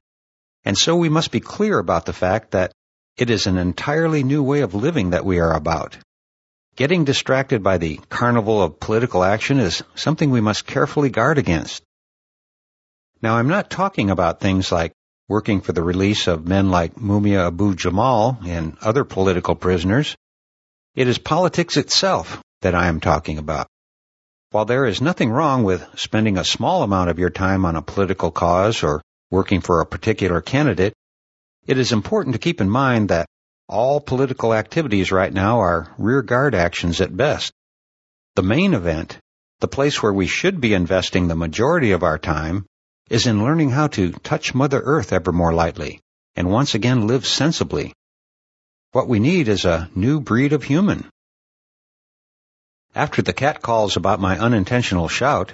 And so we must be clear about the fact that it is an entirely new way of living that we are about. Getting distracted by the carnival of political action is something we must carefully guard against. Now I'm not talking about things like working for the release of men like Mumia Abu Jamal and other political prisoners. It is politics itself that I am talking about. While there is nothing wrong with spending a small amount of your time on a political cause or working for a particular candidate, it is important to keep in mind that all political activities right now are rearguard actions at best. The main event, the place where we should be investing the majority of our time, is in learning how to touch Mother Earth ever more lightly and once again live sensibly. What we need is a new breed of human. After the cat calls about my unintentional shout,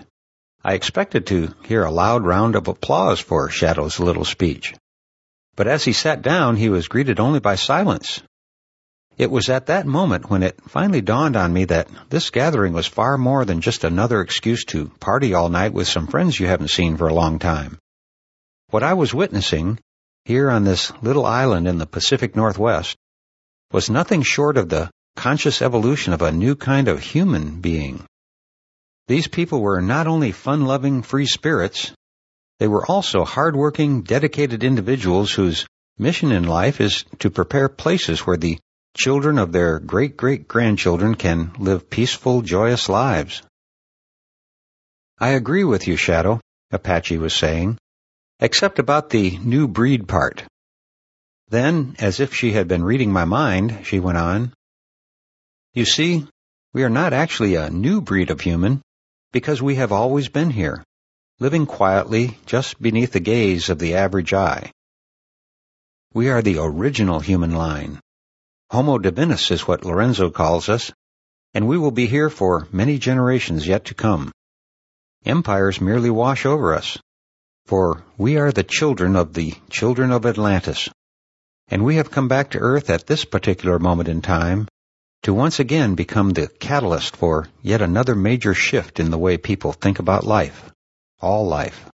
I expected to hear a loud round of applause for Shadow's little speech. But as he sat down, he was greeted only by silence. It was at that moment when it finally dawned on me that this gathering was far more than just another excuse to party all night with some friends you haven't seen for a long time. What I was witnessing, here on this little island in the Pacific Northwest, was nothing short of the conscious evolution of a new kind of human being. These people were not only fun-loving free spirits, they were also hard-working, dedicated individuals whose mission in life is to prepare places where the children of their great great grandchildren can live peaceful, joyous lives. I agree with you, Shadow, Apache was saying, except about the new breed part. Then, as if she had been reading my mind, she went on, You see, we are not actually a new breed of human, because we have always been here, living quietly just beneath the gaze of the average eye. We are the original human line, Homo divinus is what Lorenzo calls us, and we will be here for many generations yet to come. Empires merely wash over us, for we are the children of the children of Atlantis, and we have come back to Earth at this particular moment in time to once again become the catalyst for yet another major shift in the way people think about life, all life.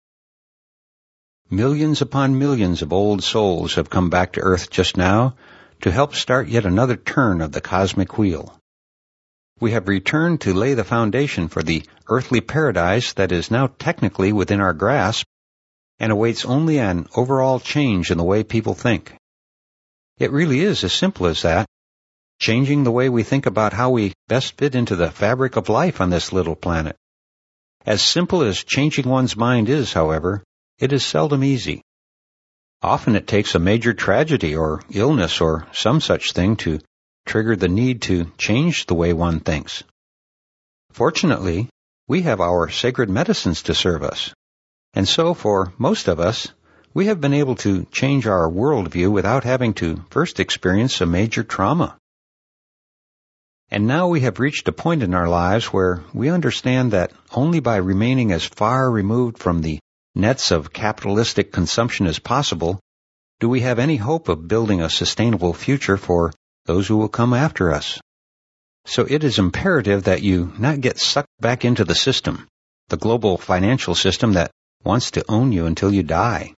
Millions upon millions of old souls have come back to Earth just now to help start yet another turn of the cosmic wheel. We have returned to lay the foundation for the earthly paradise that is now technically within our grasp and awaits only an overall change in the way people think. It really is as simple as that, changing the way we think about how we best fit into the fabric of life on this little planet. As simple as changing one's mind is, however, it is seldom easy. Often it takes a major tragedy or illness or some such thing to trigger the need to change the way one thinks. Fortunately, we have our sacred medicines to serve us. And so for most of us, we have been able to change our worldview without having to first experience a major trauma. And now we have reached a point in our lives where we understand that only by remaining as far removed from the nets of capitalistic consumption as possible do we have any hope of building a sustainable future for those who will come after us. So it is imperative that you not get sucked back into the system, the global financial system that wants to own you until you die.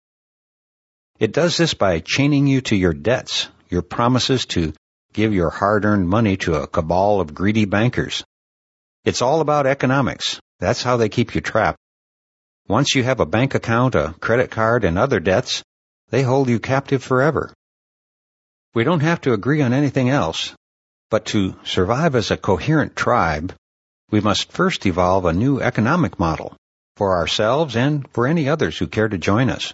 It does this by chaining you to your debts, your promises to give your hard-earned money to a cabal of greedy bankers. It's all about economics. That's how they keep you trapped. Once you have a bank account, a credit card, and other debts, they hold you captive forever. We don't have to agree on anything else, but to survive as a coherent tribe, we must first evolve a new economic model for ourselves and for any others who care to join us.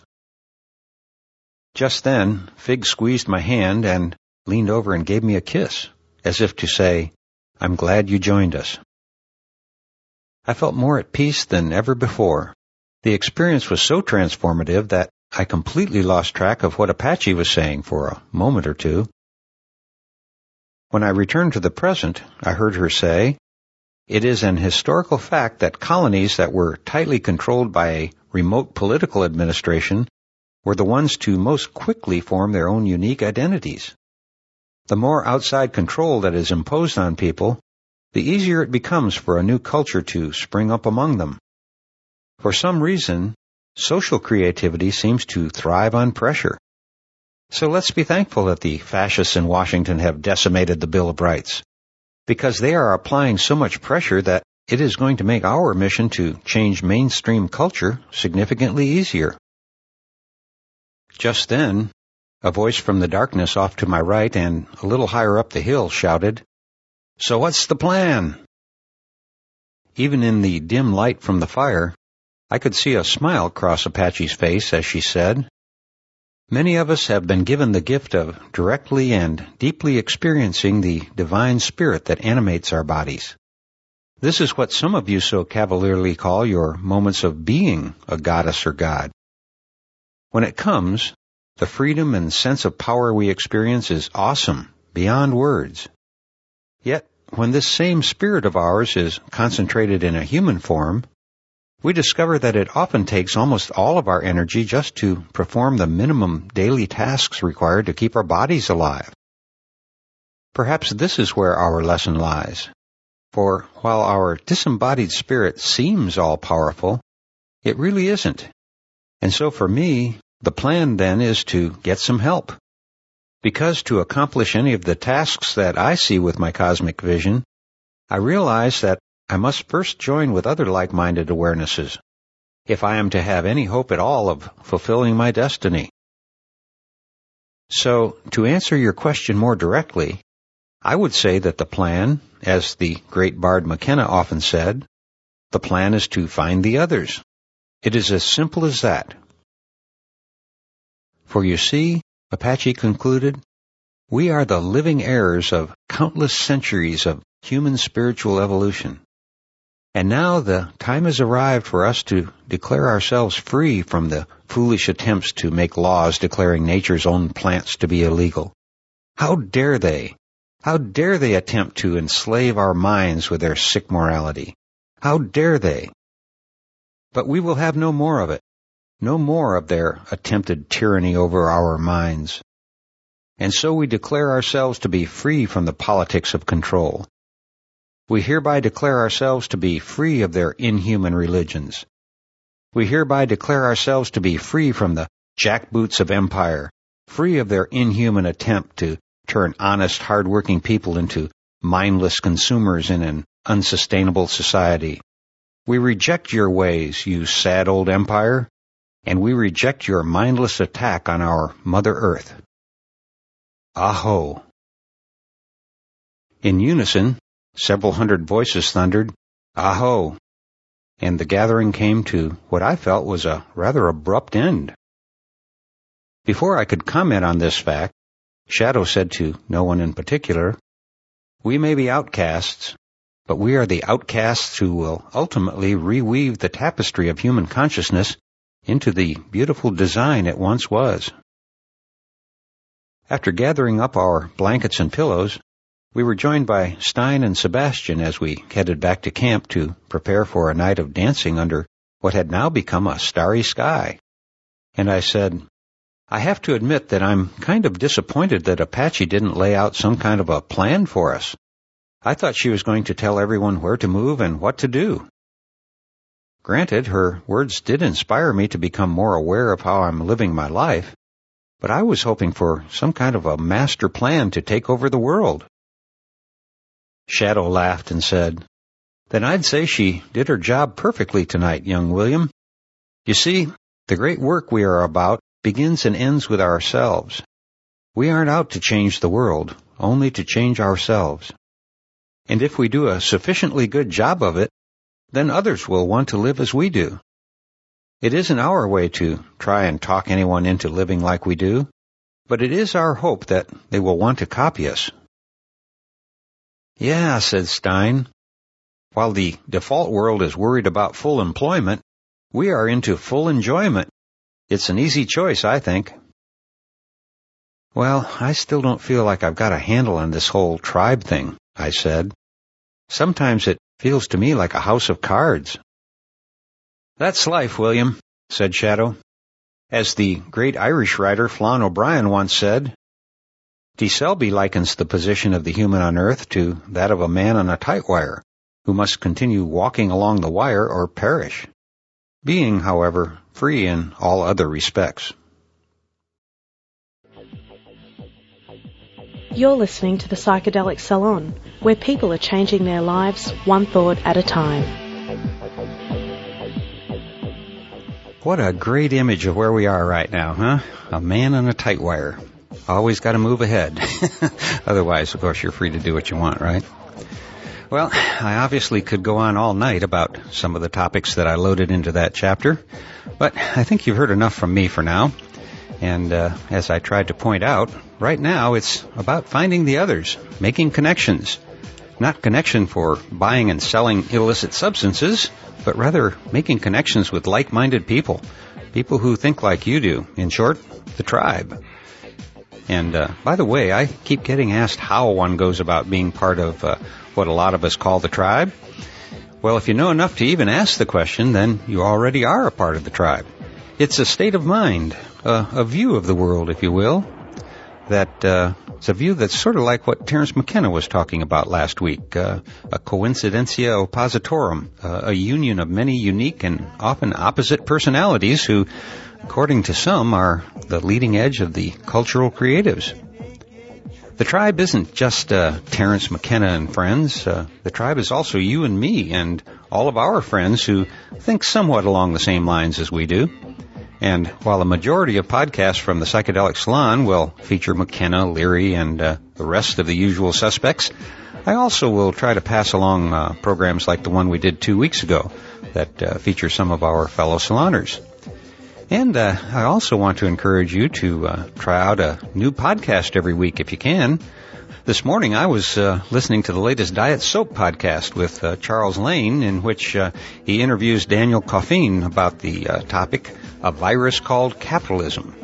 Just then, Fig squeezed my hand and leaned over and gave me a kiss, as if to say, I'm glad you joined us. I felt more at peace than ever before. The experience was so transformative that I completely lost track of what Apache was saying for a moment or two. When I returned to the present, I heard her say, It is an historical fact that colonies that were tightly controlled by a remote political administration were the ones to most quickly form their own unique identities. The more outside control that is imposed on people, the easier it becomes for a new culture to spring up among them. For some reason, social creativity seems to thrive on pressure. So let's be thankful that the fascists in Washington have decimated the Bill of Rights, because they are applying so much pressure that it is going to make our mission to change mainstream culture significantly easier. Just then, a voice from the darkness off to my right and a little higher up the hill shouted, So what's the plan? Even in the dim light from the fire, I could see a smile cross Apache's face as she said, Many of us have been given the gift of directly and deeply experiencing the divine spirit that animates our bodies. This is what some of you so cavalierly call your moments of being a goddess or god. When it comes, the freedom and sense of power we experience is awesome, beyond words. Yet, when this same spirit of ours is concentrated in a human form, we discover that it often takes almost all of our energy just to perform the minimum daily tasks required to keep our bodies alive. Perhaps this is where our lesson lies. For while our disembodied spirit seems all powerful, it really isn't. And so for me, the plan then is to get some help. Because to accomplish any of the tasks that I see with my cosmic vision, I realize that I must first join with other like-minded awarenesses if I am to have any hope at all of fulfilling my destiny. So, to answer your question more directly, I would say that the plan, as the great bard McKenna often said, the plan is to find the others. It is as simple as that. For you see, Apache concluded, we are the living heirs of countless centuries of human spiritual evolution. And now the time has arrived for us to declare ourselves free from the foolish attempts to make laws declaring nature's own plants to be illegal. How dare they? How dare they attempt to enslave our minds with their sick morality? How dare they? But we will have no more of it. No more of their attempted tyranny over our minds. And so we declare ourselves to be free from the politics of control. We hereby declare ourselves to be free of their inhuman religions. We hereby declare ourselves to be free from the jackboots of empire, free of their inhuman attempt to turn honest, hard-working people into mindless consumers in an unsustainable society. We reject your ways, you sad old empire, and we reject your mindless attack on our Mother Earth. Aho! In unison, several hundred voices thundered, Aho! And the gathering came to what I felt was a rather abrupt end. Before I could comment on this fact, Shadow said to no one in particular, We may be outcasts, but we are the outcasts who will ultimately reweave the tapestry of human consciousness into the beautiful design it once was. After gathering up our blankets and pillows, we were joined by Stein and Sebastian as we headed back to camp to prepare for a night of dancing under what had now become a starry sky. And I said, I have to admit that I'm kind of disappointed that Apache didn't lay out some kind of a plan for us. I thought she was going to tell everyone where to move and what to do. Granted, her words did inspire me to become more aware of how I'm living my life, but I was hoping for some kind of a master plan to take over the world. Shadow laughed and said, Then I'd say she did her job perfectly tonight, young William. You see, the great work we are about begins and ends with ourselves. We aren't out to change the world, only to change ourselves. And if we do a sufficiently good job of it, then others will want to live as we do. It isn't our way to try and talk anyone into living like we do, but it is our hope that they will want to copy us. Yeah, said Stein. While the default world is worried about full employment, we are into full enjoyment. It's an easy choice, I think. Well, I still don't feel like I've got a handle on this whole tribe thing, I said. Sometimes it feels to me like a house of cards. That's life, William, said Shadow. As the great Irish writer Flann O'Brien once said, de Selby likens the position of the human on earth to that of a man on a tight wire, who must continue walking along the wire or perish, being, however, free in all other respects. You're listening to the Psychedelic Salon, where people are changing their lives one thought at a time. What a great image of where we are right now, huh? A man on a tight wire. Always got to move ahead. <laughs> Otherwise, of course, you're free to do what you want, right? Well, I obviously could go on all night about some of the topics that I loaded into that chapter, but I think you've heard enough from me for now. And uh, as I tried to point out, right now it's about finding the others, making connections. Not connection for buying and selling illicit substances, but rather making connections with like-minded people, people who think like you do. In short, the tribe. And uh, by the way, I keep getting asked how one goes about being part of uh, what a lot of us call the tribe. Well, if you know enough to even ask the question, then you already are a part of the tribe. It's a state of mind, a, a view of the world, if you will, that uh, it's a view that's sort of like what Terence McKenna was talking about last week, uh, a coincidentia oppositorum, uh, a union of many unique and often opposite personalities who, according to some, are the leading edge of the cultural creatives. The tribe isn't just uh, Terence McKenna and friends. Uh, the tribe is also you and me and all of our friends who think somewhat along the same lines as we do. And while a majority of podcasts from the Psychedelic Salon will feature McKenna, Leary, and uh, the rest of the usual suspects, I also will try to pass along uh, programs like the one we did two weeks ago that uh, feature some of our fellow saloners. And uh, I also want to encourage you to uh, try out a new podcast every week if you can. This morning I was uh, listening to the latest Diet Soap podcast with uh, Charles Lane, in which uh, he interviews Daniel Coffin about the uh, topic, a virus called capitalism.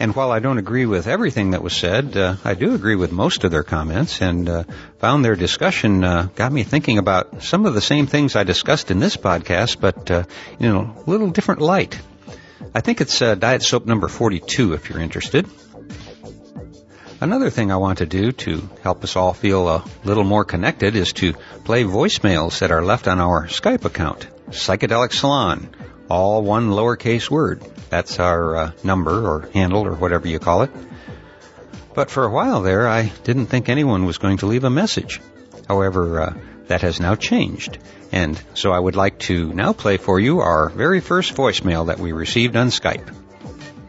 And while I don't agree with everything that was said, uh, I do agree with most of their comments and uh, found their discussion got me thinking about some of the same things I discussed in this podcast, but uh in a little different light. I think it's Diet Soap number 42 if you're interested. Another thing I want to do to help us all feel a little more connected is to play voicemails that are left on our Skype account, Psychedelic Salon, all one lowercase word. That's our uh, number or handle or whatever you call it. But for a while there, I didn't think anyone was going to leave a message. However, uh, that has now changed. And so I would like to now play for you our very first voicemail that we received on Skype.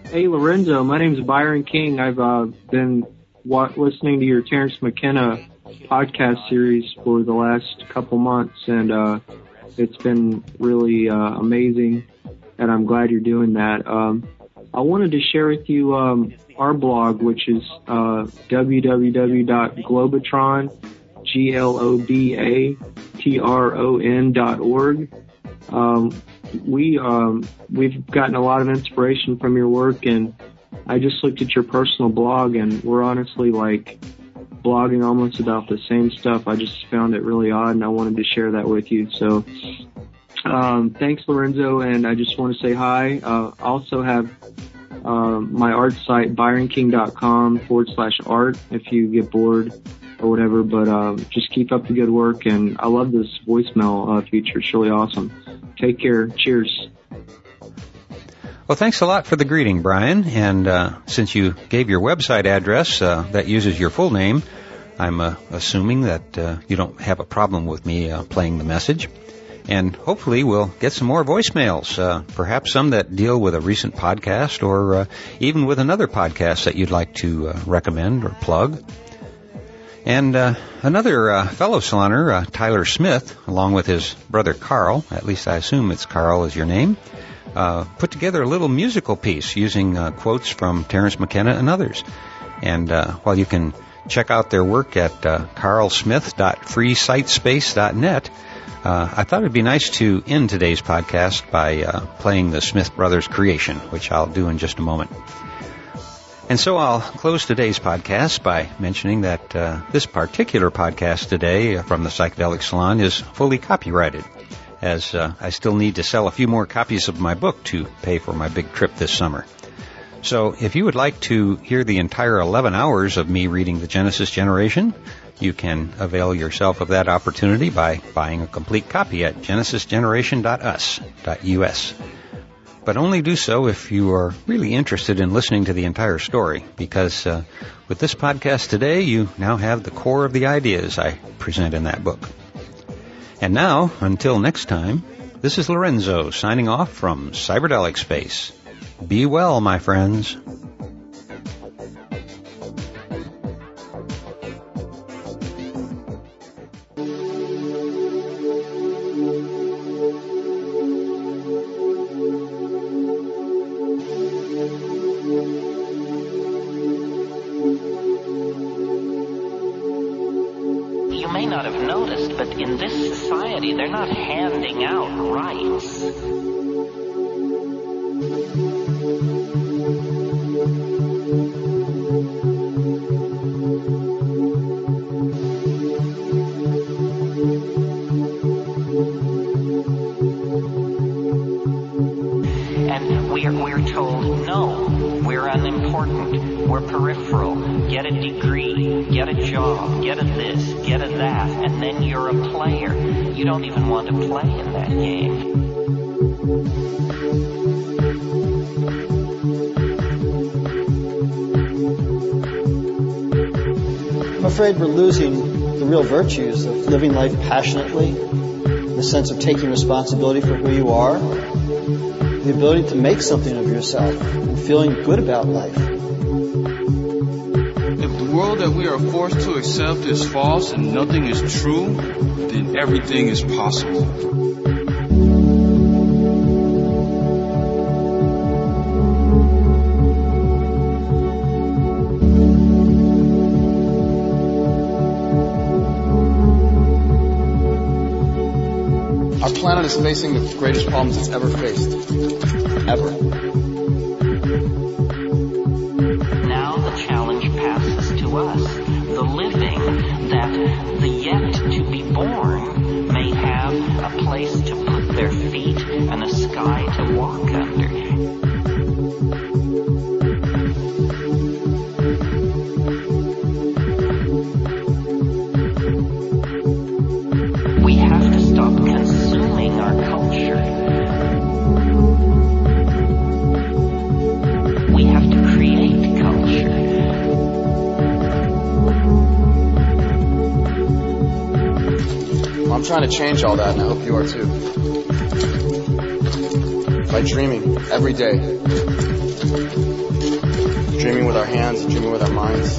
Hey Lorenzo, my name is Byron King. I've uh, been listening to your Terence McKenna podcast series for the last couple months, and uh, it's been really uh, amazing. And I'm glad you're doing that. Um, I wanted to share with you um, our blog, which is uh. Um, we um, we've gotten a lot of inspiration from your work, and I just looked at your personal blog, and we're honestly like blogging almost about the same stuff. I just found it really odd, and I wanted to share that with you. So, um, thanks, Lorenzo, and I just want to say hi. Uh, I also have um, my art site, byronking.com forward slash art, if you get bored or whatever. But um, just keep up the good work, and I love this voicemail uh, feature. It's really awesome. Take care. Cheers. Well, thanks a lot for the greeting, Brian. And uh, since you gave your website address uh, that uses your full name, I'm uh, assuming that uh, you don't have a problem with me uh, playing the message. And hopefully we'll get some more voicemails, uh, perhaps some that deal with a recent podcast or even with another podcast that you'd like to recommend or plug. And uh, another uh, fellow saloner, uh, Tyler Smith, along with his brother Carl, at least I assume it's Carl is your name, uh, put together a little musical piece using uh, quotes from Terence McKenna and others. And uh, while you can check out their work at uh, I thought it'd be nice to end today's podcast by playing the Smith Brothers creation, which I'll do in just a moment. And so I'll close today's podcast by mentioning that uh, this particular podcast today from the Psychedelic Salon is fully copyrighted, as uh, I still need to sell a few more copies of my book to pay for my big trip this summer. So if you would like to hear the entire 11 hours of me reading the Genesis Generation, you can avail yourself of that opportunity by buying a complete copy at genesisgeneration.us.us but only do so if you are really interested in listening to the entire story, because uh, with this podcast today, you now have the core of the ideas I present in that book. And now, until next time, this is Lorenzo signing off from Cyberdelic Space. Be well, my friends. Afraid we're losing the real virtues of living life passionately, the sense of taking responsibility for who you are, the ability to make something of yourself, and feeling good about life. If that we are forced to accept is false and nothing is true, then everything is possible. Our planet is facing the greatest problems it's ever faced. Ever. Change all that, and I hope you are too. By dreaming every day. Dreaming with our hands, dreaming with our minds.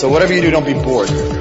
So whatever you do, don't be bored.